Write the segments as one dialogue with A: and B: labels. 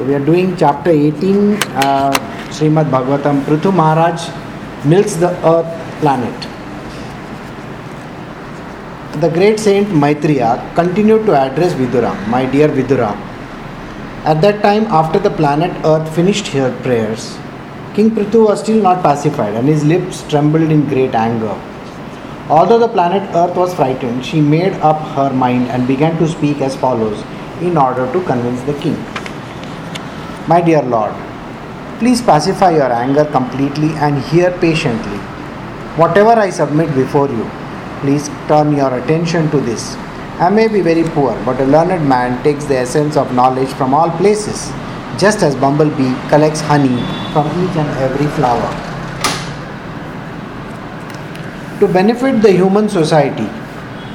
A: So we are doing chapter 18, uh, Srimad Bhagavatam. Prithu Maharaj milks the earth planet. The great saint Maitreya continued to address Vidura, my dear Vidura. At that time, after the planet Earth finished her prayers, King Prithu was still not pacified and his lips trembled in great anger. Although the planet Earth was frightened, she made up her mind and began to speak as follows in order to convince the king. My dear Lord, please pacify your anger completely and hear patiently. Whatever I submit before you, please turn your attention to this. I may be very poor, but a learned man takes the essence of knowledge from all places, just as bumblebee collects honey from each and every flower. To benefit the human society,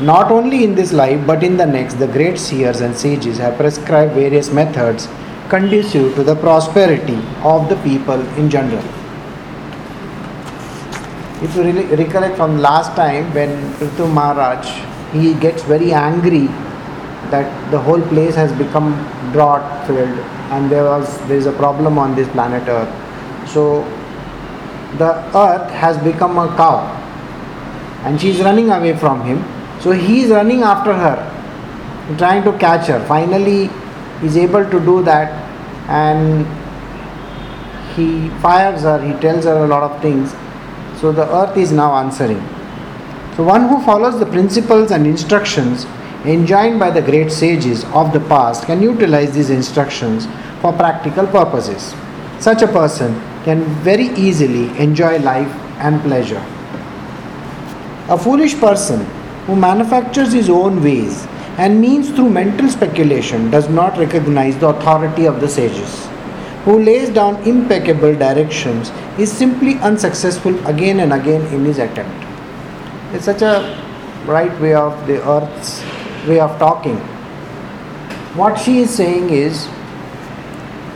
A: not only in this life but in the next, the great seers and sages have prescribed various methods conducive to the prosperity of the people in general. If you really recollect from last time when Prithu Maharaj he gets very angry that the whole place has become drought filled and there was there is a problem on this planet Earth. So the earth has become a cow and she is running away from him. So he is running after her, trying to catch her. Finally, is able to do that and he fires her, he tells her a lot of things. So the earth is now answering. So one who follows the principles and instructions enjoined by the great sages of the past can utilize these instructions for practical purposes. Such a person can very easily enjoy life and pleasure. A foolish person who manufactures his own ways and means through mental speculation does not recognize the authority of the sages. Who lays down impeccable directions is simply unsuccessful again and again in his attempt. It's such a right way of the earth's way of talking. What she is saying is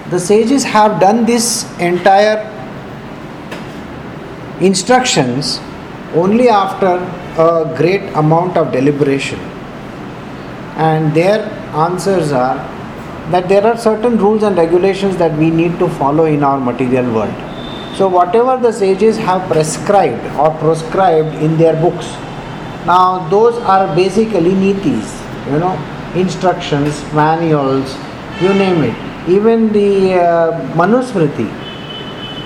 A: the sages have done this entire instructions only after a great amount of deliberation. And their answers are that there are certain rules and regulations that we need to follow in our material world. So, whatever the sages have prescribed or proscribed in their books, now those are basically nitis, you know, instructions, manuals, you name it. Even the uh, Manusmriti,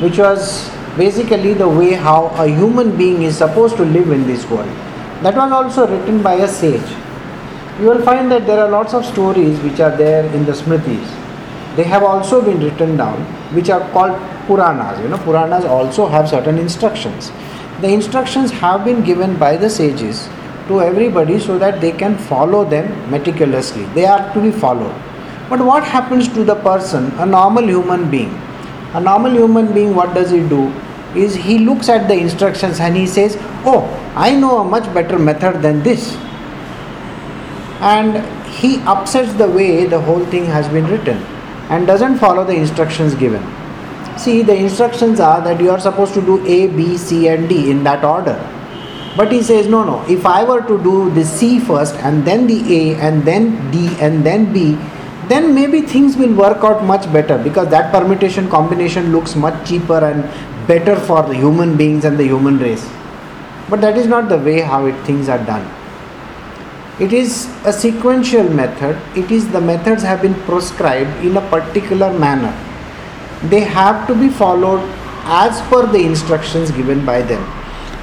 A: which was basically the way how a human being is supposed to live in this world, that was also written by a sage. You will find that there are lots of stories which are there in the Smritis. They have also been written down, which are called Puranas. You know, Puranas also have certain instructions. The instructions have been given by the sages to everybody so that they can follow them meticulously. They are to be followed. But what happens to the person, a normal human being? A normal human being, what does he do? Is he looks at the instructions and he says, Oh, I know a much better method than this. And he upsets the way the whole thing has been written and doesn't follow the instructions given. See, the instructions are that you are supposed to do A, B, C, and D in that order. But he says, no, no, if I were to do the C first and then the A and then D and then B, then maybe things will work out much better because that permutation combination looks much cheaper and better for the human beings and the human race. But that is not the way how it, things are done. It is a sequential method, it is the methods have been prescribed in a particular manner. They have to be followed as per the instructions given by them.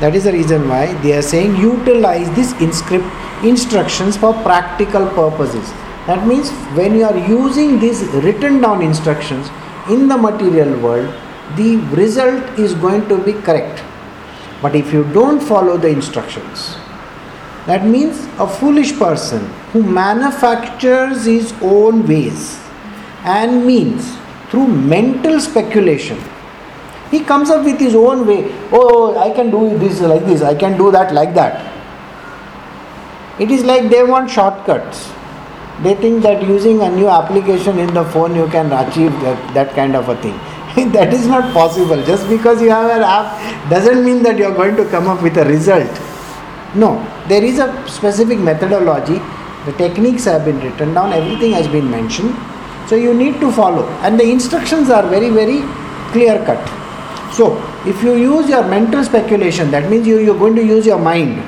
A: That is the reason why they are saying utilize these inscript instructions for practical purposes. That means when you are using these written down instructions in the material world, the result is going to be correct. But if you don't follow the instructions, that means a foolish person who manufactures his own ways and means through mental speculation. He comes up with his own way. Oh, I can do this like this, I can do that like that. It is like they want shortcuts. They think that using a new application in the phone you can achieve that, that kind of a thing. that is not possible. Just because you have an app doesn't mean that you are going to come up with a result. No, there is a specific methodology. The techniques have been written down, everything has been mentioned. So you need to follow, and the instructions are very, very clear cut. So if you use your mental speculation, that means you, you're going to use your mind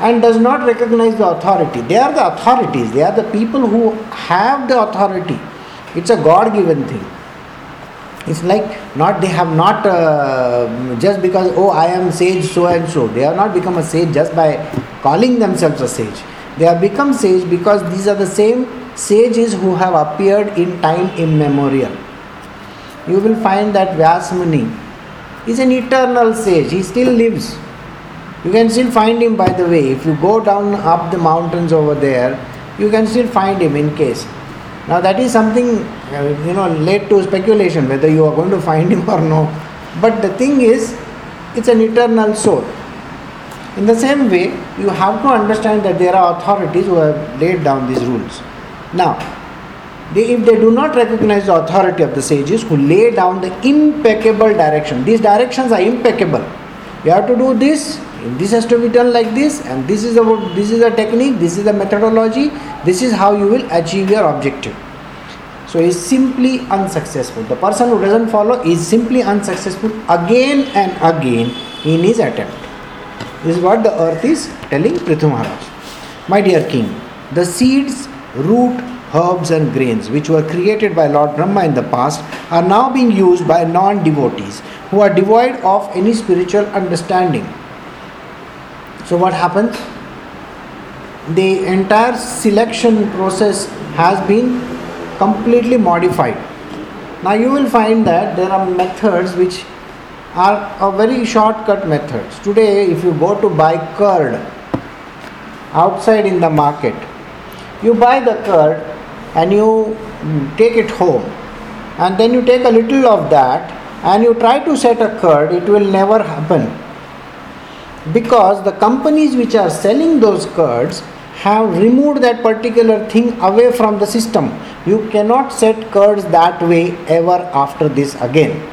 A: and does not recognize the authority. They are the authorities, they are the people who have the authority. It's a God given thing. It's like not they have not uh, just because oh I am sage so and so. They have not become a sage just by calling themselves a sage. They have become sage because these are the same sages who have appeared in time immemorial. You will find that Vyasmuni is an eternal sage. He still lives. You can still find him by the way. If you go down up the mountains over there, you can still find him in case. Now that is something you know led to speculation whether you are going to find him or no. But the thing is, it's an eternal soul. In the same way, you have to understand that there are authorities who have laid down these rules. Now, they, if they do not recognize the authority of the sages who lay down the impeccable direction, these directions are impeccable. You have to do this, this has to be done like this, and this is about this is a technique, this is a methodology, this is how you will achieve your objective. So is simply unsuccessful. The person who doesn't follow is simply unsuccessful again and again in his attempt. This is what the earth is telling Prithu Maharaj. My dear king, the seeds, root, herbs, and grains which were created by Lord Brahma in the past are now being used by non devotees who are devoid of any spiritual understanding. So, what happens? The entire selection process has been completely modified. Now, you will find that there are methods which are a very shortcut methods. Today, if you go to buy curd outside in the market, you buy the curd and you mm, take it home, and then you take a little of that and you try to set a curd, it will never happen because the companies which are selling those curds have removed that particular thing away from the system. You cannot set curds that way ever after this again.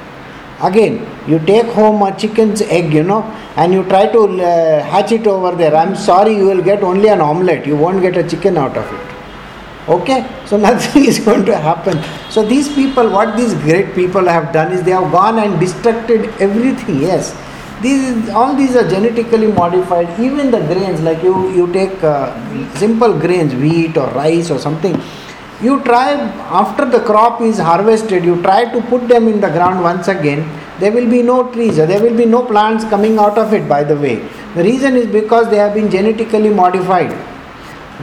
A: Again you take home a chicken's egg you know and you try to uh, hatch it over there. I'm sorry you will get only an omelette. You won't get a chicken out of it. Okay? So nothing is going to happen. So these people what these great people have done is they have gone and destructed everything. Yes these all these are genetically modified even the grains like you you take uh, simple grains wheat or rice or something. You try after the crop is harvested you try to put them in the ground once again there will be no trees or there will be no plants coming out of it by the way. The reason is because they have been genetically modified.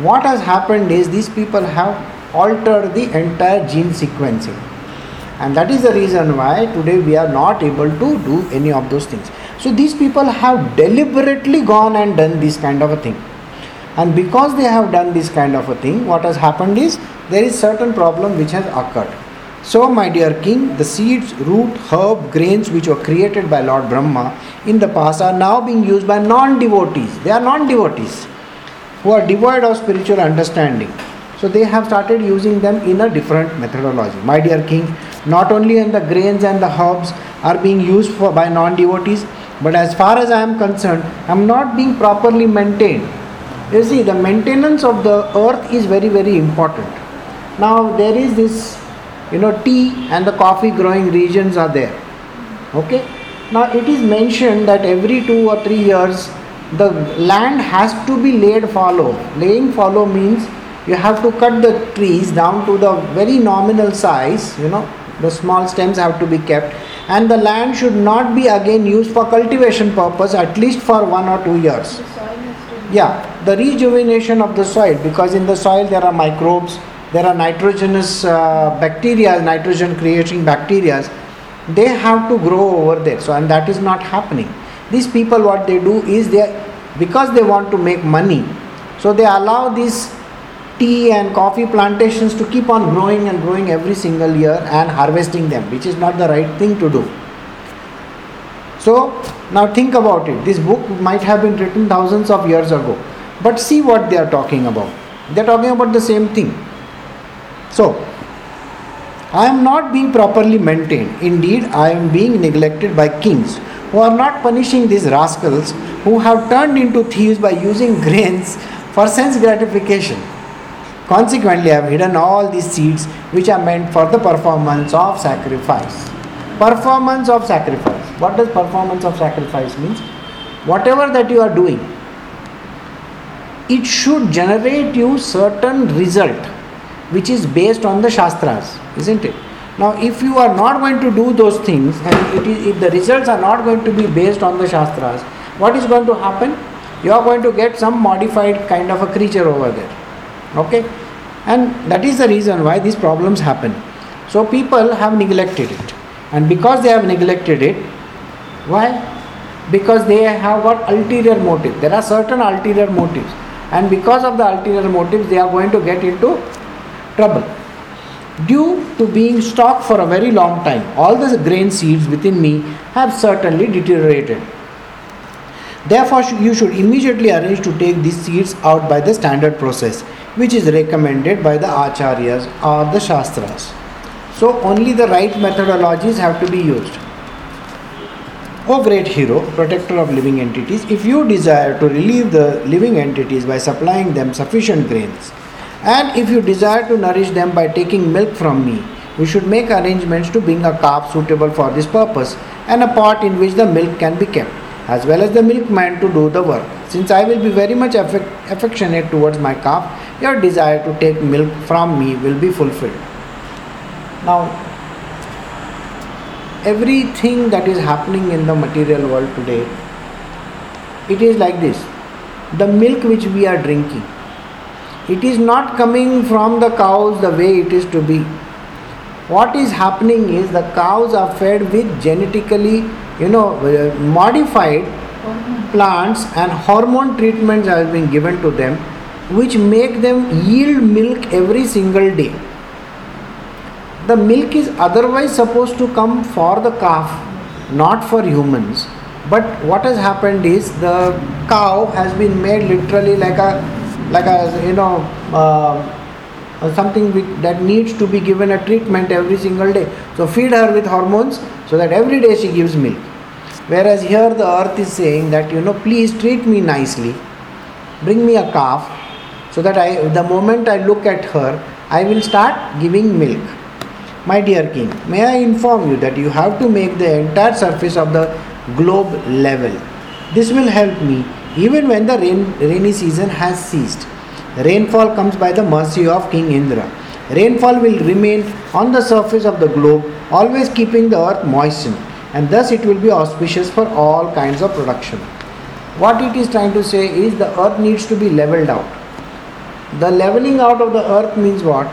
A: What has happened is these people have altered the entire gene sequencing. And that is the reason why today we are not able to do any of those things so these people have deliberately gone and done this kind of a thing. And because they have done this kind of a thing what has happened is there is certain problem which has occurred. So my dear king the seeds root herb grains which were created by lord brahma in the past are now being used by non devotees they are non devotees who are devoid of spiritual understanding. So they have started using them in a different methodology. My dear king not only in the grains and the herbs are being used for by non devotees but as far as i am concerned i am not being properly maintained you see, the maintenance of the earth is very, very important. Now, there is this, you know, tea and the coffee growing regions are there. Okay? Now, it is mentioned that every two or three years the land has to be laid fallow. Laying fallow means you have to cut the trees down to the very nominal size, you know, the small stems have to be kept, and the land should not be again used for cultivation purpose at least for one or two years. Yeah the rejuvenation of the soil because in the soil there are microbes there are nitrogenous uh, bacteria nitrogen creating bacteria they have to grow over there so and that is not happening. These people what they do is they because they want to make money so they allow these tea and coffee plantations to keep on growing and growing every single year and harvesting them which is not the right thing to do so now think about it. This book might have been written thousands of years ago. But see what they are talking about. They are talking about the same thing. So, I am not being properly maintained. Indeed, I am being neglected by kings who are not punishing these rascals who have turned into thieves by using grains for sense gratification. Consequently, I have hidden all these seeds which are meant for the performance of sacrifice. Performance of sacrifice. What does performance of sacrifice means? Whatever that you are doing, it should generate you certain result which is based on the shastras, isn't it? Now, if you are not going to do those things and if the results are not going to be based on the shastras, what is going to happen? You are going to get some modified kind of a creature over there. Okay? And that is the reason why these problems happen. So, people have neglected it. And because they have neglected it, why? Because they have got ulterior motive. There are certain ulterior motives. And because of the ulterior motives, they are going to get into trouble due to being stocked for a very long time all the grain seeds within me have certainly deteriorated therefore you should immediately arrange to take these seeds out by the standard process which is recommended by the acharyas or the shastras. So only the right methodologies have to be used. O great hero, protector of living entities, if you desire to relieve the living entities by supplying them sufficient grains, and if you desire to nourish them by taking milk from me, we should make arrangements to bring a calf suitable for this purpose and a pot in which the milk can be kept, as well as the milkman to do the work. Since I will be very much affec- affectionate towards my calf, your desire to take milk from me will be fulfilled. Now, everything that is happening in the material world today, it is like this. The milk which we are drinking, it is not coming from the cows the way it is to be. What is happening is the cows are fed with genetically, you know, modified plants and hormone treatments have been given to them which make them yield milk every single day. The milk is otherwise supposed to come for the calf, not for humans. But what has happened is the cow has been made literally like a like a you know uh, something which, that needs to be given a treatment every single day. So feed her with hormones so that every day she gives milk. Whereas here the earth is saying that you know please treat me nicely, bring me a calf, so that I the moment I look at her I will start giving milk. My dear king, may I inform you that you have to make the entire surface of the globe level. This will help me even when the rain, rainy season has ceased. Rainfall comes by the mercy of King Indra. Rainfall will remain on the surface of the globe, always keeping the earth moistened, and thus it will be auspicious for all kinds of production. What it is trying to say is the earth needs to be leveled out. The leveling out of the earth means what?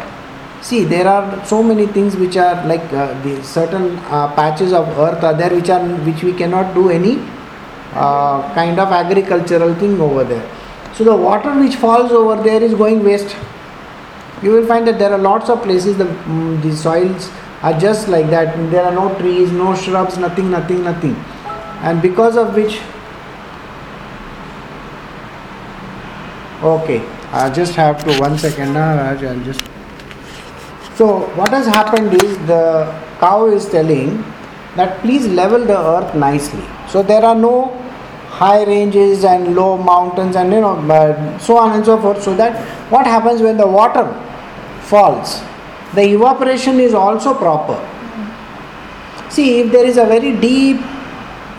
A: See, there are so many things which are like uh, the certain uh, patches of earth are there which are which we cannot do any uh, kind of agricultural thing over there. So the water which falls over there is going waste. You will find that there are lots of places the mm, the soils are just like that. There are no trees, no shrubs, nothing, nothing, nothing, and because of which. Okay, I just have to one second, now, Raj. I'll just. So what has happened is the cow is telling that please level the earth nicely. So there are no high ranges and low mountains and you know so on and so forth. So that what happens when the water falls, the evaporation is also proper. See, if there is a very deep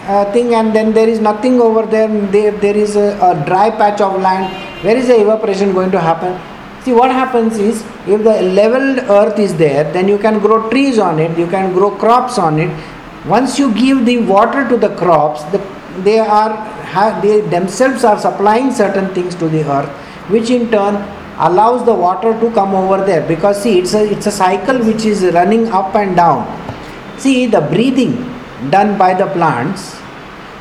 A: uh, thing and then there is nothing over there, there, there is a, a dry patch of land, where is the evaporation going to happen? See, what happens is if the leveled earth is there, then you can grow trees on it, you can grow crops on it. Once you give the water to the crops, the, they are they themselves are supplying certain things to the earth, which in turn allows the water to come over there. Because see, it's a it's a cycle which is running up and down. See the breathing done by the plants,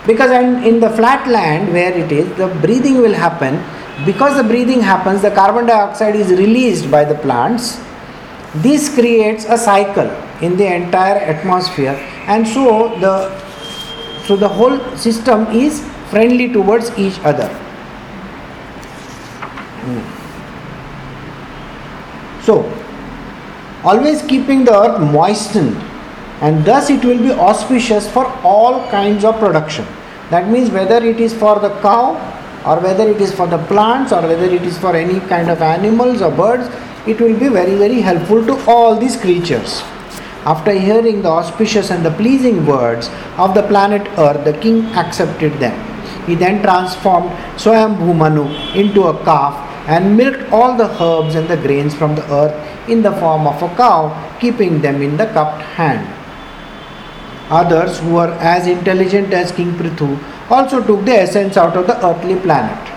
A: because in the flat land where it is, the breathing will happen because the breathing happens the carbon dioxide is released by the plants this creates a cycle in the entire atmosphere and so the so the whole system is friendly towards each other hmm. so always keeping the earth moistened and thus it will be auspicious for all kinds of production that means whether it is for the cow or whether it is for the plants or whether it is for any kind of animals or birds, it will be very, very helpful to all these creatures. After hearing the auspicious and the pleasing words of the planet Earth, the king accepted them. He then transformed Swayambhu Manu into a calf and milked all the herbs and the grains from the earth in the form of a cow, keeping them in the cupped hand. Others who were as intelligent as King Prithu also took the essence out of the earthly planet.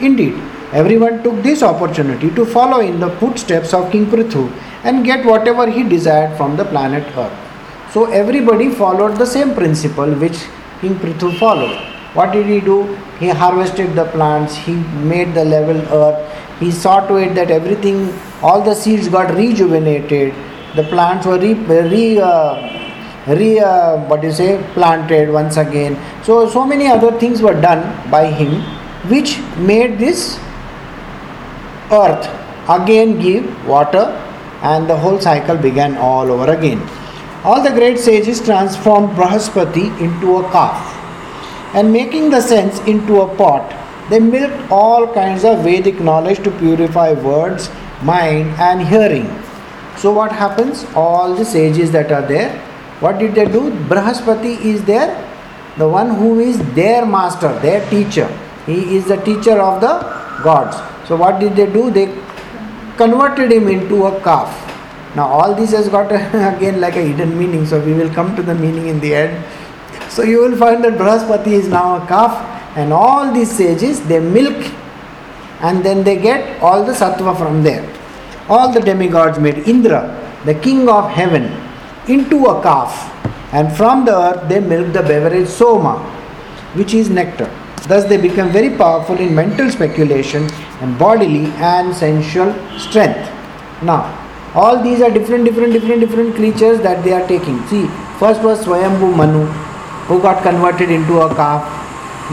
A: Indeed, everyone took this opportunity to follow in the footsteps of King Prithu and get whatever he desired from the planet Earth. So everybody followed the same principle which King Prithu followed. What did he do? He harvested the plants, he made the level earth, he saw to it that everything, all the seeds got rejuvenated, the plants were re, re uh, re uh, what do you say planted once again. So so many other things were done by him which made this earth again give water and the whole cycle began all over again. All the great sages transformed brahaspati into a calf and making the sense into a pot they milked all kinds of vedic knowledge to purify words mind and hearing so what happens all the sages that are there what did they do? Brahaspati is there, the one who is their master, their teacher. He is the teacher of the gods. So, what did they do? They converted him into a calf. Now, all this has got a, again like a hidden meaning, so we will come to the meaning in the end. So, you will find that Brahaspati is now a calf, and all these sages they milk and then they get all the sattva from there. All the demigods made Indra, the king of heaven, into a calf, and from the earth they milk the beverage soma, which is nectar. Thus, they become very powerful in mental speculation and bodily and sensual strength. Now, all these are different, different, different, different creatures that they are taking. See, first was Swayambhu Manu, who got converted into a calf.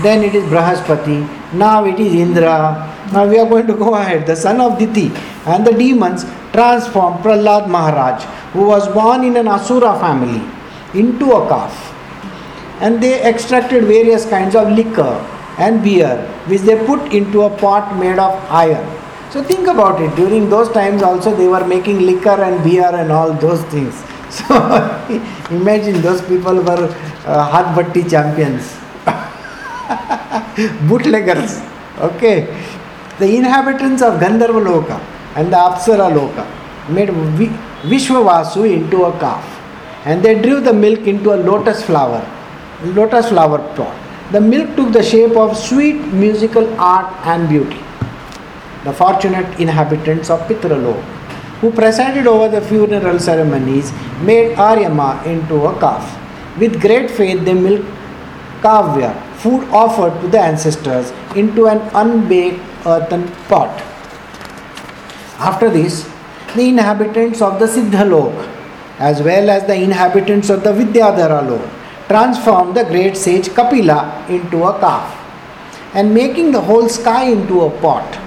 A: Then it is Brahaspati. Now it is Indra. Now we are going to go ahead. The son of Diti and the demons transformed Prahlad Maharaj who was born in an Asura family into a calf. And they extracted various kinds of liquor and beer which they put into a pot made of iron. So think about it. During those times also they were making liquor and beer and all those things. So imagine those people were uh, hot batti champions, bootleggers. Okay, the inhabitants of Gandharva Loka and the Apsara Loka made Vishwavasu into a calf and they drew the milk into a lotus flower, lotus flower pot. The milk took the shape of sweet musical art and beauty. The fortunate inhabitants of Pitralok, who presided over the funeral ceremonies, made Aryama into a calf. With great faith, they milked kavya, food offered to the ancestors, into an unbaked earthen pot. After this, the inhabitants of the Siddhalok as well as the inhabitants of the Vidyadhara lok transformed the great sage Kapila into a calf and making the whole sky into a pot.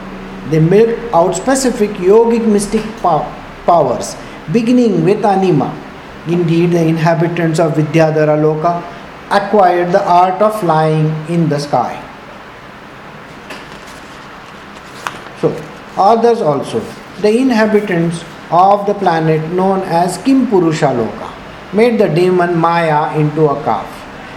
A: They milked out specific yogic mystic powers beginning with Anima. Indeed, the inhabitants of Vidyadhara Loka acquired the art of flying in the sky. So, others also the inhabitants of the planet known as Kimpurusha made the demon Maya into a calf,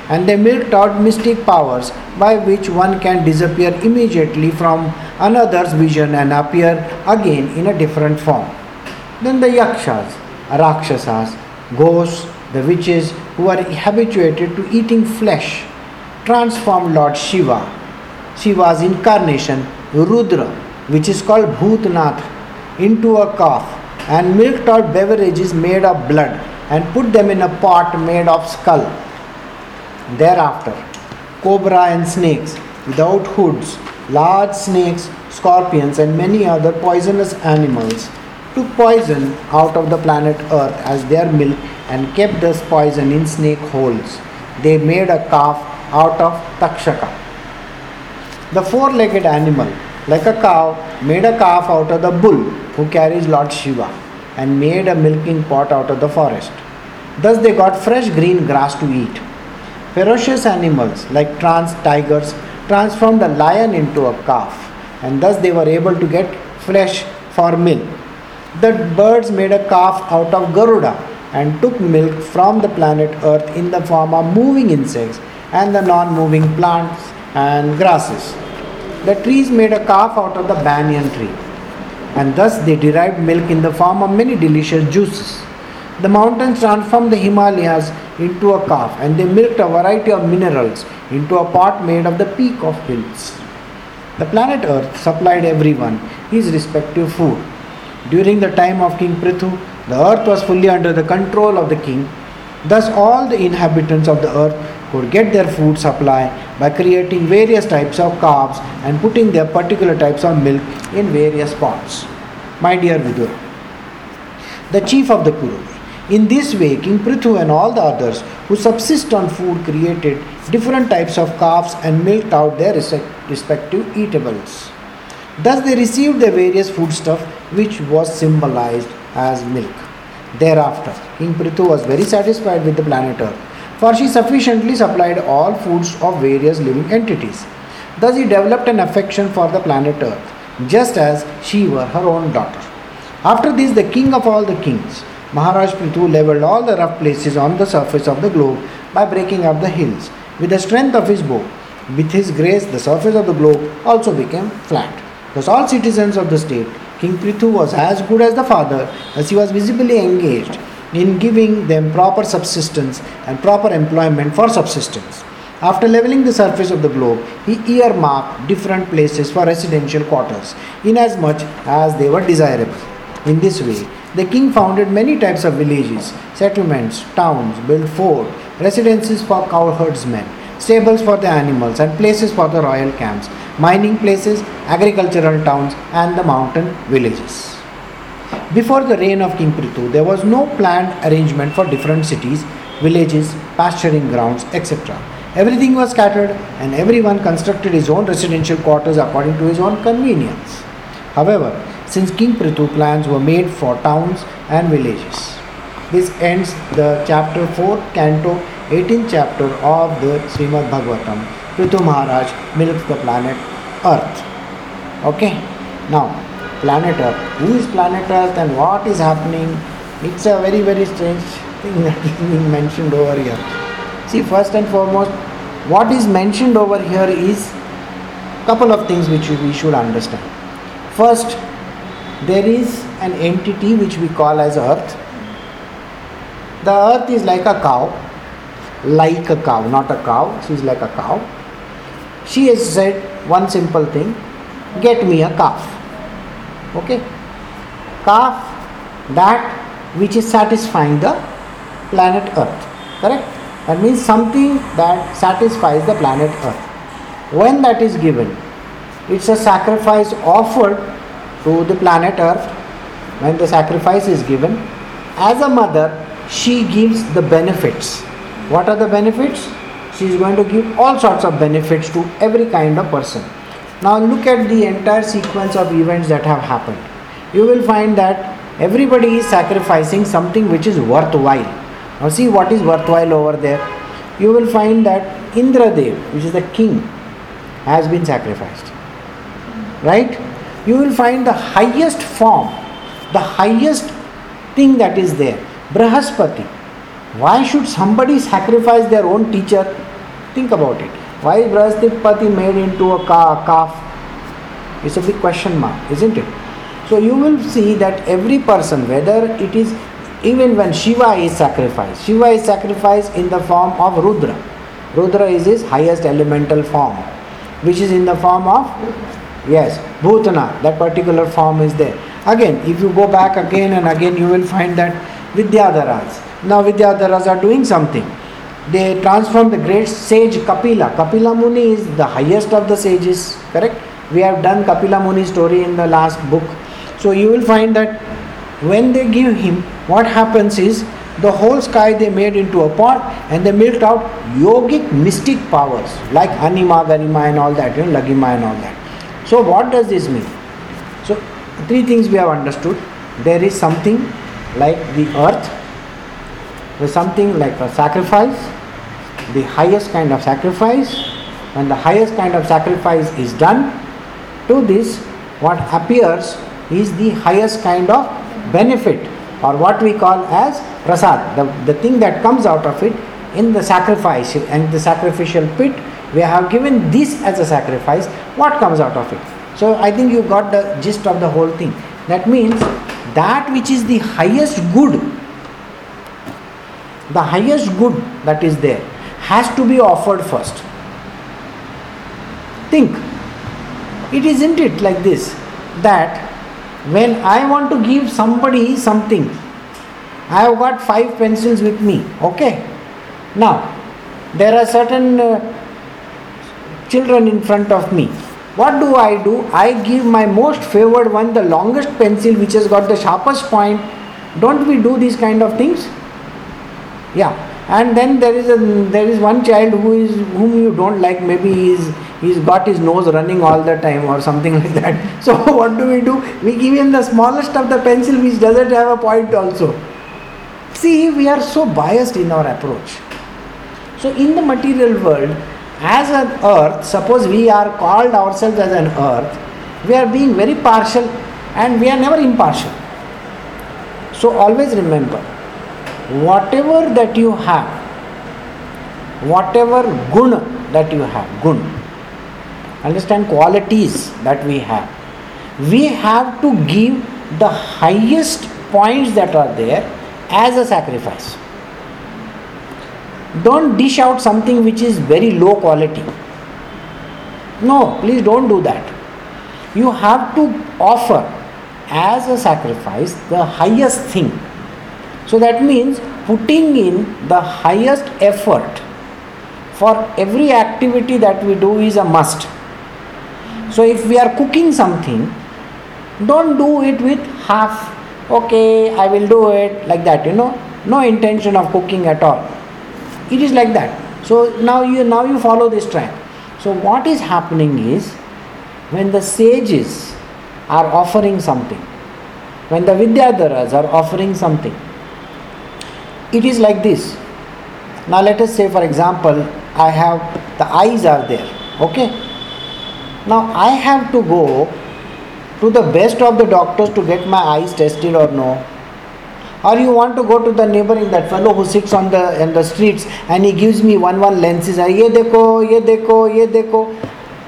A: and they milked out mystic powers by which one can disappear immediately from another's vision and appear again in a different form. Then the Yakshas, Rakshasas, ghosts, the witches who are habituated to eating flesh, transformed Lord Shiva, Shiva's incarnation, Rudra, which is called Bhutnath, into a calf and milked out beverages made of blood and put them in a pot made of skull. Thereafter, cobra and snakes without hoods, large snakes, scorpions, and many other poisonous animals took poison out of the planet Earth as their milk and kept this poison in snake holes. They made a calf out of takshaka. The four legged animal, like a cow, made a calf out of the bull who carries Lord Shiva and made a milking pot out of the forest. Thus they got fresh green grass to eat. Ferocious animals like trans tigers transformed a lion into a calf, and thus they were able to get flesh for milk. The birds made a calf out of Garuda and took milk from the planet Earth in the form of moving insects and the non moving plants and grasses. The trees made a calf out of the banyan tree, and thus they derived milk in the form of many delicious juices. The mountains transformed the Himalayas into a calf, and they milked a variety of minerals into a pot made of the peak of hills. The planet Earth supplied everyone his respective food. During the time of King Prithu, the earth was fully under the control of the king. Thus, all the inhabitants of the earth could get their food supply by creating various types of calves and putting their particular types of milk in various pots. My dear Vidura, the chief of the Kuru. In this way, King Prithu and all the others who subsist on food created different types of calves and milked out their respective eatables. Thus, they received the various foodstuff, which was symbolized as milk. Thereafter, King Prithu was very satisfied with the planet Earth, for she sufficiently supplied all foods of various living entities. Thus, he developed an affection for the planet Earth, just as she were her own daughter. After this, the king of all the kings, Maharaj Prithu leveled all the rough places on the surface of the globe by breaking up the hills. With the strength of his bow, with his grace, the surface of the globe also became flat. Thus, all citizens of the state, King Prithu was as good as the father, as he was visibly engaged in giving them proper subsistence and proper employment for subsistence. After leveling the surface of the globe, he earmarked different places for residential quarters, inasmuch as they were desirable. In this way, the king founded many types of villages, settlements, towns, built forts, residences for cowherdsmen, stables for the animals, and places for the royal camps, mining places, agricultural towns, and the mountain villages. Before the reign of King Prithu, there was no planned arrangement for different cities, villages, pasturing grounds, etc. Everything was scattered, and everyone constructed his own residential quarters according to his own convenience. However, since King Prithu plans were made for towns and villages. This ends the chapter 4, canto 18th chapter of the Srimad Bhagavatam. Prithu Maharaj milks the planet Earth. Okay, now planet Earth. Who is planet Earth and what is happening? It's a very, very strange thing that is being mentioned over here. See, first and foremost, what is mentioned over here is couple of things which we should understand. First, there is an entity which we call as earth. The earth is like a cow, like a cow, not a cow, she is like a cow. She has said one simple thing get me a calf. Okay? Calf, that which is satisfying the planet earth. Correct? That means something that satisfies the planet earth. When that is given, it's a sacrifice offered to the planet Earth, when the sacrifice is given, as a mother, she gives the benefits. What are the benefits? She is going to give all sorts of benefits to every kind of person. Now, look at the entire sequence of events that have happened. You will find that everybody is sacrificing something which is worthwhile. Now, see what is worthwhile over there. You will find that Indradev, which is the king, has been sacrificed. Right? you will find the highest form, the highest thing that is there. Brahaspati. Why should somebody sacrifice their own teacher? Think about it. Why is made into a calf? It's a big question mark, isn't it? So you will see that every person, whether it is even when Shiva is sacrificed, Shiva is sacrificed in the form of Rudra. Rudra is his highest elemental form, which is in the form of Yes, Bhutana, that particular form is there. Again, if you go back again and again, you will find that Vidyadharas. Now, Vidyadharas are doing something. They transform the great sage Kapila. Kapila Muni is the highest of the sages, correct? We have done Kapila Muni story in the last book. So, you will find that when they give him, what happens is the whole sky they made into a pot and they milked out yogic mystic powers like Anima, Garima, and all that, you know, Laghima, and all that. So, what does this mean? So, three things we have understood. There is something like the earth, is something like a sacrifice, the highest kind of sacrifice, when the highest kind of sacrifice is done, to this, what appears is the highest kind of benefit or what we call as prasad, the, the thing that comes out of it in the sacrifice and the sacrificial pit. We have given this as a sacrifice. What comes out of it? So I think you got the gist of the whole thing. That means that which is the highest good, the highest good that is there, has to be offered first. Think. It isn't it like this that when I want to give somebody something, I have got five pencils with me. Okay. Now, there are certain uh, children in front of me. What do I do? I give my most favored one the longest pencil which has got the sharpest point. Don't we do these kind of things? Yeah. And then there is a there is one child who is whom you don't like. Maybe he's he's got his nose running all the time or something like that. So what do we do? We give him the smallest of the pencil which doesn't have a point also. See, we are so biased in our approach. So in the material world, as an earth, suppose we are called ourselves as an earth, we are being very partial and we are never impartial. So always remember, whatever that you have, whatever gun that you have, gun, understand qualities that we have, we have to give the highest points that are there as a sacrifice don't dish out something which is very low quality. No, please don't do that. You have to offer as a sacrifice the highest thing. So that means putting in the highest effort for every activity that we do is a must. So if we are cooking something, don't do it with half, okay, I will do it like that, you know, no intention of cooking at all it is like that so now you now you follow this track. so what is happening is when the sages are offering something when the vidyadharas are offering something it is like this. Now let us say for example i have the eyes are there okay? Now i have to go to the best of the doctors to get my eyes tested or no? Or you want to go to the neighboring that fellow who sits on the in the streets and he gives me one one lenses ye dekho ye dekho ye dekho.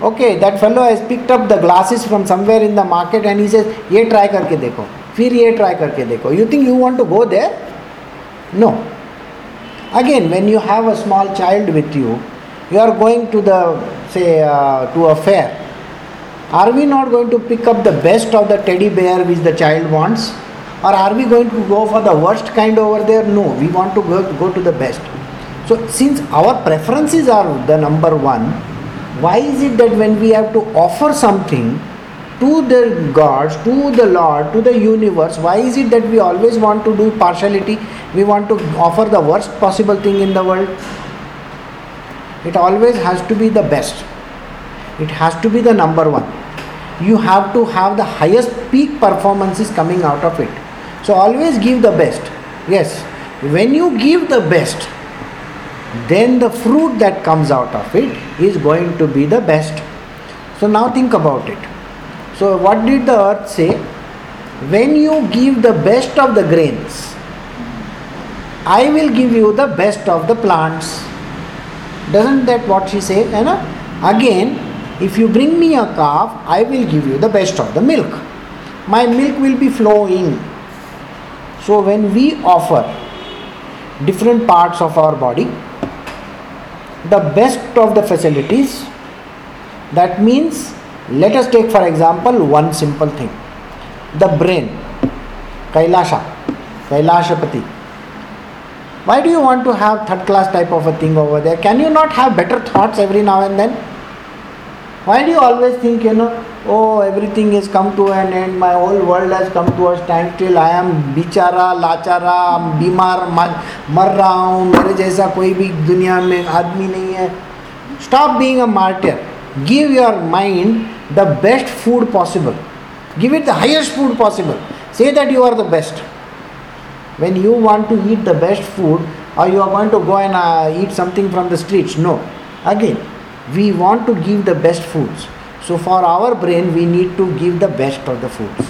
A: Okay that fellow has picked up the glasses from somewhere in the market and he says ye try karke dekho. Fir ye try karke dekho. You think you want to go there no again when you have a small child with you you are going to the say uh, to a fair are we not going to pick up the best of the teddy bear which the child wants or are we going to go for the worst kind over there? No, we want to go, go to the best. So, since our preferences are the number one, why is it that when we have to offer something to the gods, to the Lord, to the universe, why is it that we always want to do partiality? We want to offer the worst possible thing in the world? It always has to be the best, it has to be the number one. You have to have the highest peak performances coming out of it so always give the best. Yes, when you give the best, then the fruit that comes out of it is going to be the best. So now think about it. So, what did the earth say? When you give the best of the grains, I will give you the best of the plants. Doesn't that what she? You know? Again, if you bring me a calf, I will give you the best of the milk. My milk will be flowing so, when we offer different parts of our body, the best of the facilities, that means, let us take for example one simple thing the brain Kailasha Kailashpati why do you want to have third class type of a thing over there can you not have better thoughts every now and then why do always think you know oh everything is come to an end my whole world has come to ours time till I am बिचारा लाचारा बीमार मर रहा हूँ मेरे जैसा कोई भी दुनिया में आदमी नहीं है. Stop being a martyr give your mind the best food possible give it the highest food possible say that you are the best when you want to eat the best food or you are going to go and uh, eat something from the streets no again we want to give the best foods. So for our brain, we need to give the best of the foods.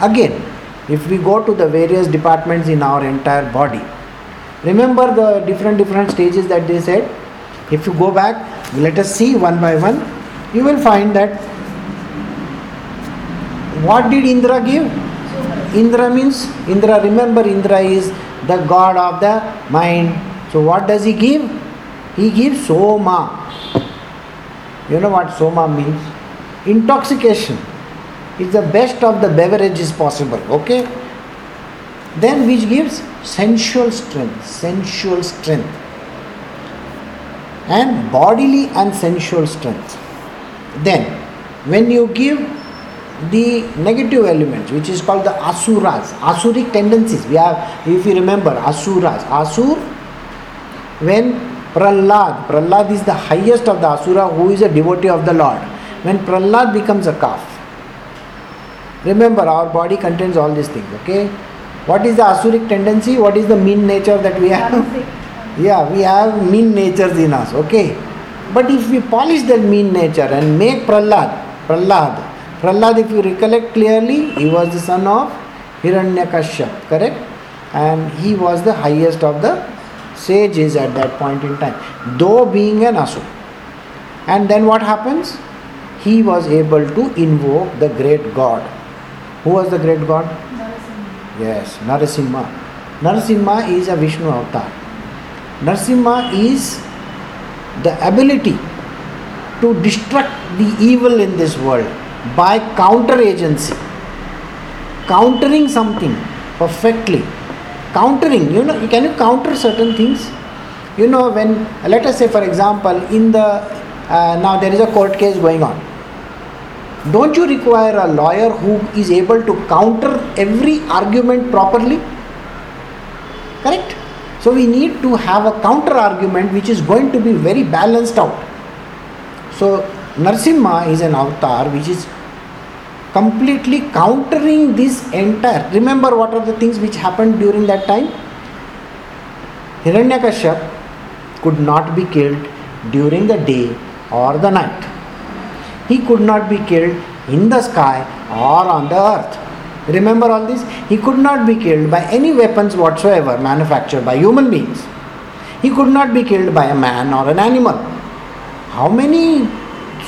A: Again, if we go to the various departments in our entire body, remember the different different stages that they said. If you go back, let us see one by one. You will find that what did Indra give? Indra means Indra. Remember, Indra is the god of the mind. So what does he give? He gives soma. You know what soma means? Intoxication. It's the best of the beverages possible. Okay. Then which gives sensual strength, sensual strength, and bodily and sensual strength. Then, when you give the negative elements, which is called the asuras, asuric tendencies. We have, if you remember, asuras. Asur, when Prahlad, Prahlad is the highest of the asura who is a devotee of the Lord. When Prahlad becomes a calf, remember our body contains all these things, okay? What is the asuric tendency? What is the mean nature that we have? Yeah, we have mean natures in us, okay? But if we polish that mean nature and make Prahlad, Prahlad, Prahlad, if you recollect clearly, he was the son of Hiranyakashyap, correct? And he was the highest of the sages at that point in time, though being an asur. And then what happens? He was able to invoke the great god. Who was the great god? Narasimha. Yes, Narasimha. Narasimha is a Vishnu avatar. Narasimha is the ability to destruct the evil in this world by counter agency. Countering something perfectly. Countering, you know, can you counter certain things? You know, when, let us say, for example, in the, uh, now there is a court case going on. Don't you require a lawyer who is able to counter every argument properly? Correct? So we need to have a counter argument which is going to be very balanced out. So Narsimha is an avatar which is completely countering this entire. Remember what are the things which happened during that time? Hiranyakashyap could not be killed during the day or the night. He could not be killed in the sky or on the earth. Remember all this? He could not be killed by any weapons whatsoever manufactured by human beings. He could not be killed by a man or an animal. How many?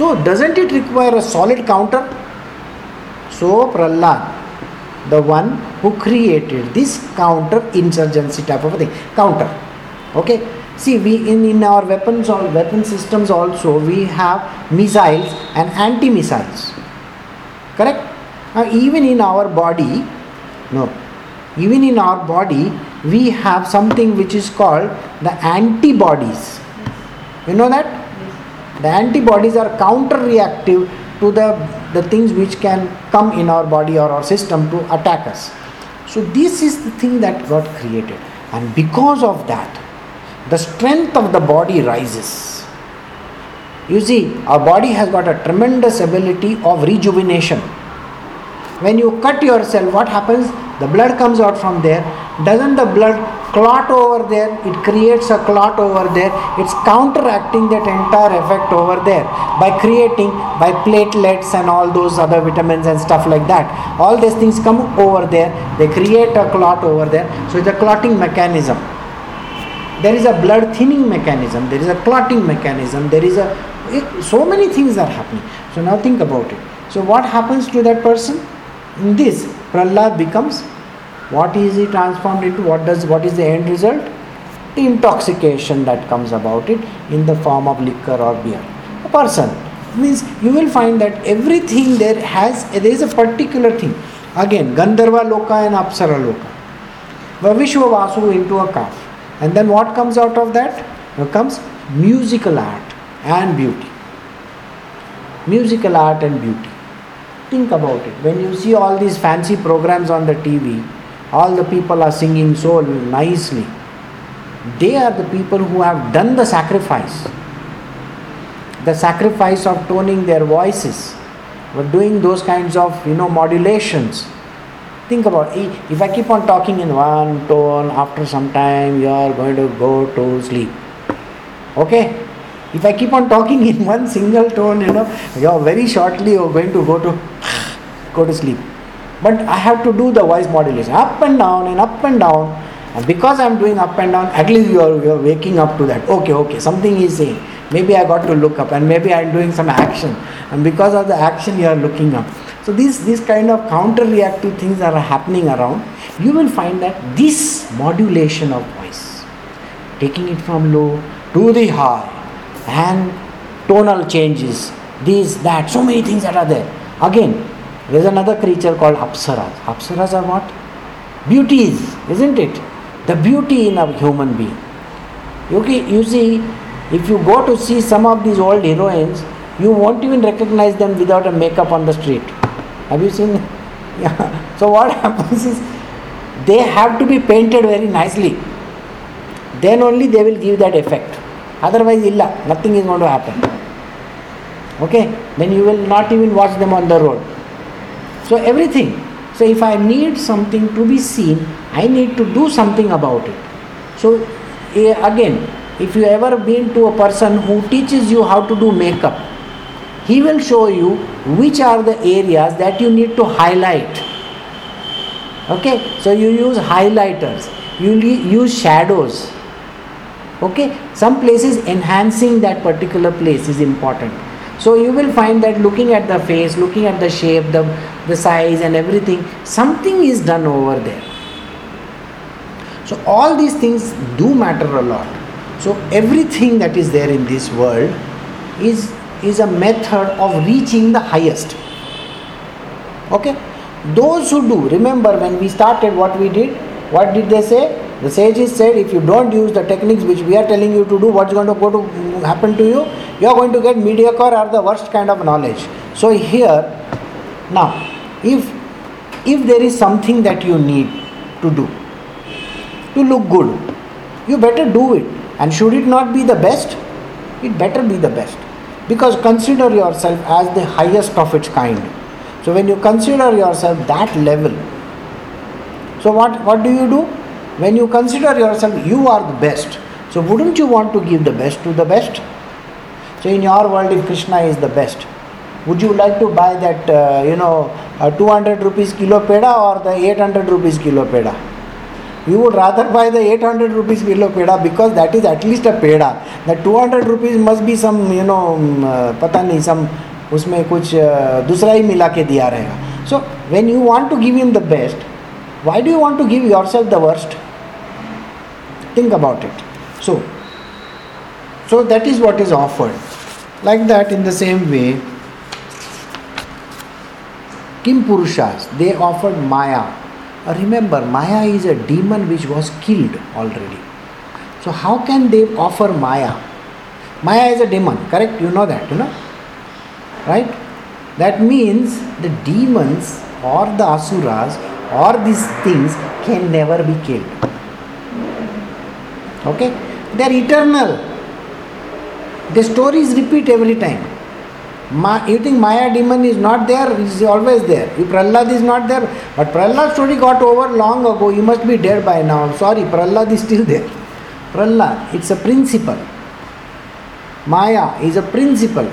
A: So, doesn't it require a solid counter? So, Prahlad, the one who created this counter insurgency type of a thing. Counter. Okay? See, we in, in our weapons or weapon systems also we have missiles and anti-missiles. Correct? Now, even in our body, no, even in our body, we have something which is called the antibodies. You know that? The antibodies are counter reactive to the, the things which can come in our body or our system to attack us. So, this is the thing that got created, and because of that, the strength of the body rises. You see, our body has got a tremendous ability of rejuvenation when you cut yourself, what happens? The blood comes out from there. Doesn't the blood clot over there? It creates a clot over there. It's counteracting that entire effect over there by creating by platelets and all those other vitamins and stuff like that. All these things come over there. They create a clot over there. So it's a clotting mechanism. There is a blood thinning mechanism. There is a clotting mechanism. There is a it, so many things are happening. So now think about it. So what happens to that person? This, Prahlad becomes what is he transformed into? What does what is the end result? The intoxication that comes about it in the form of liquor or beer. A person means you will find that everything there has there is a particular thing. Again, Gandharva Loka and Apsara Loka. Vavishwa Vasu into a calf. And then what comes out of that? Now comes musical art and beauty. Musical art and beauty think about it when you see all these fancy programs on the tv all the people are singing so nicely. They are the people who have done the sacrifice. The sacrifice of toning their voices. Or doing those kinds of you know modulations. Think about if i keep on talking in one tone after some time you are going to go to sleep. Okay? If I keep on talking in one single tone, you know, you're very shortly you're going to go to go to sleep. But I have to do the voice modulation up and down and up and down. And because I'm doing up and down, at least you're, you're waking up to that. Okay, okay, something is saying. Maybe I got to look up and maybe I'm doing some action. And because of the action, you are looking up. So these, these kind of counter-reactive things are happening around. You will find that this modulation of voice, taking it from low to the high, and tonal changes, this, that, so many things that are there. Again, there's another creature called Apsaras. Apsaras are what? Beauties, isn't it? The beauty in a human being. Okay, you see, if you go to see some of these old heroines, you won't even recognize them without a makeup on the street. Have you seen? Yeah. So what happens is they have to be painted very nicely. Then only they will give that effect. Otherwise, illa, nothing is going to happen. Okay? Then you will not even watch them on the road. So everything. So if I need something to be seen, I need to do something about it. So eh, again, if you ever been to a person who teaches you how to do makeup, he will show you which are the areas that you need to highlight. Okay, so you use highlighters, you use shadows. Okay, some places enhancing that particular place is important. So you will find that looking at the face, looking at the shape, the, the size, and everything, something is done over there. So all these things do matter a lot. So everything that is there in this world is is a method of reaching the highest. Okay? Those who do, remember when we started what we did, what did they say? The sages said if you don't use the techniques which we are telling you to do, what's going to go to happen to you? You are going to get mediocre or the worst kind of knowledge. So here, now, if if there is something that you need to do to look good, you better do it. And should it not be the best? It better be the best because consider yourself as the highest of its kind so when you consider yourself that level so what what do you do when you consider yourself you are the best so wouldn't you want to give the best to the best so in your world if krishna is the best would you like to buy that uh, you know 200 rupees kilo peda or the 800 rupees kilo peda you would rather buy the 800 rupees kilo peda because that is at least a peda the 200 rupees must be some you know पता नहीं some उसमें कुछ दूसरा ही मिला के दिया रहेगा so when you want to give him the best why do you want to give yourself the worst think about it. So so that is what is offered. Like that in the same way kim purushas they offered maya. Remember maya is a demon which was killed already. So how can they offer maya? Maya is a demon correct? You know that you know? Right? That means the demons or the asuras or these things can never be killed okay they are eternal the stories repeat every time Ma, you think Maya demon is not there? He is always there. If Prahlad is not there, but Prahlad story got over long ago. He must be dead by now. I'm sorry, Prahlad is still there. Prahlad, it's a principle. Maya is a principle.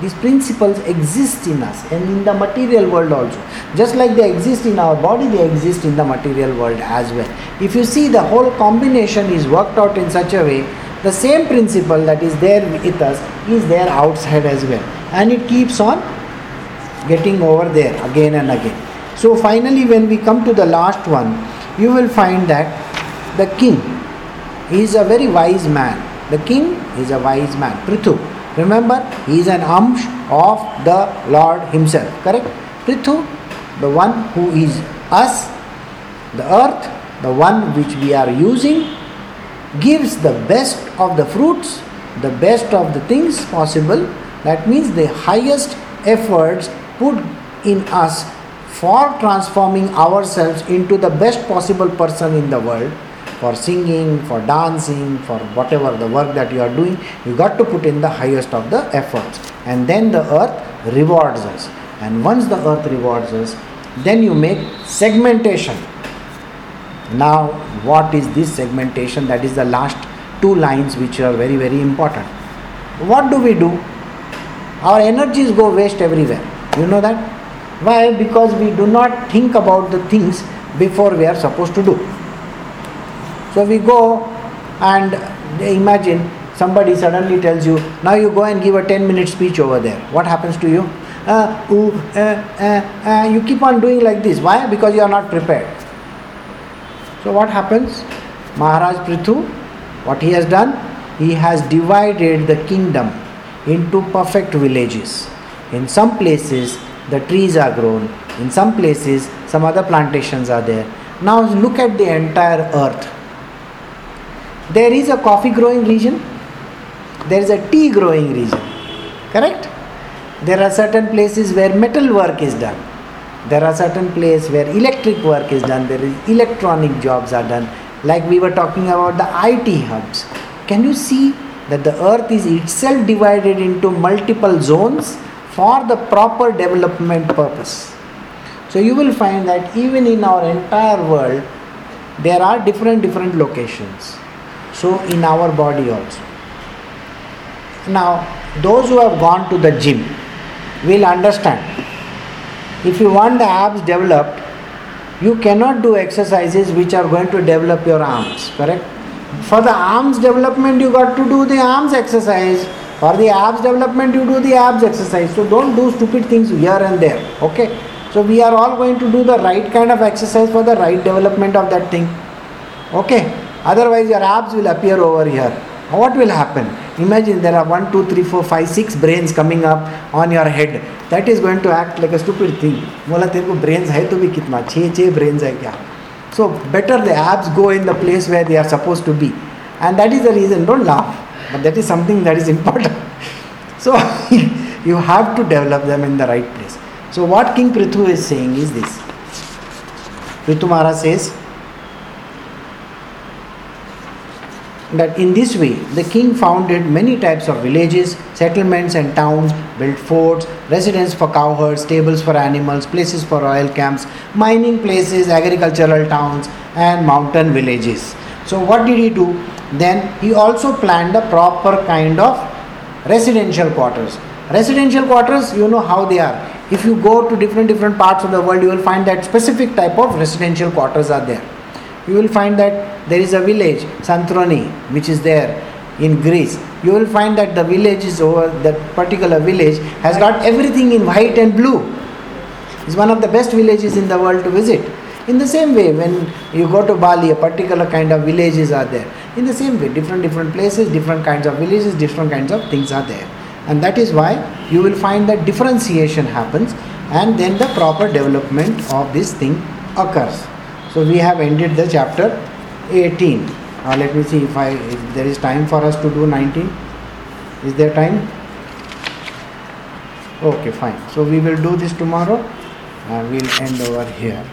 A: These principles exist in us and in the material world also. Just like they exist in our body, they exist in the material world as well. If you see the whole combination is worked out in such a way, the same principle that is there with us is there outside as well and it keeps on getting over there again and again. So finally, when we come to the last one, you will find that the king is a very wise man. The king is a wise man. Prithu. Remember, he is an amsh of the Lord Himself. Correct? Prithu, the one who is us, the earth, the one which we are using, gives the best of the fruits, the best of the things possible that means the highest efforts put in us for transforming ourselves into the best possible person in the world for singing, for dancing, for whatever the work that you are doing, you got to put in the highest of the efforts. And then the earth rewards us. And once the earth rewards us, then you make segmentation. Now, what is this segmentation? That is the last two lines which are very, very important. what do we do? Our energies go waste everywhere. You know that? Why? Because we do not think about the things before we are supposed to do. So we go and imagine somebody suddenly tells you, now you go and give a 10 minute speech over there. What happens to you? Uh, ooh, uh, uh, uh, you keep on doing like this. Why? Because you are not prepared. So what happens? Maharaj Prithu, what he has done? He has divided the kingdom into perfect villages. In some places, the trees are grown. In some places, some other plantations are there. Now look at the entire earth. There is a coffee growing region, there is a tea growing region. Correct? There are certain places where metal work is done. There are certain places where electric work is done, there is electronic jobs are done. Like we were talking about the IT hubs. Can you see that the earth is itself divided into multiple zones for the proper development purpose? So you will find that even in our entire world, there are different different locations. So in our body also. Now, those who have gone to the gym will understand. If you want the abs developed, you cannot do exercises which are going to develop your arms, correct? For the arms development, you got to do the arms exercise. For the abs development, you do the abs exercise. So don't do stupid things here and there, okay? So we are all going to do the right kind of exercise for the right development of that thing, okay? Otherwise, your abs will appear over here. What will happen? Imagine there are one, two, three, four, five, six brains coming up on your head. That is going to act like a stupid thing. बोला तेरे को brains है तो भी कितना छः छः brains है क्या So better the abs go in the place where they are supposed to be. And that is the reason, don't laugh. But that is something that is important. So you have to develop them in the right place. So what King Prithu is saying is this. Prithu Maharaj says, that in this way the king founded many types of villages, settlements, and towns, built forts, residences for cowherds, stables for animals, places for royal camps, mining places, agricultural towns, and mountain villages. So, what did he do? Then he also planned a proper kind of residential quarters. Residential quarters, you know how they are. If you go to different different parts of the world, you will find that specific type of residential quarters are there you will find that there is a village, Santorini, which is there in Greece. You will find that the village is over, that particular village has got everything in white and blue. It's one of the best villages in the world to visit. In the same way, when you go to Bali, a particular kind of villages are there. In the same way, different different places, different kinds of villages, different kinds of things are there. And that is why you will find that differentiation happens and then the proper development of this thing occurs. So we have ended the chapter 18. Now let me see if I if there is time for us to do 19. Is there time? Okay, fine. So we will do this tomorrow and we'll end over here.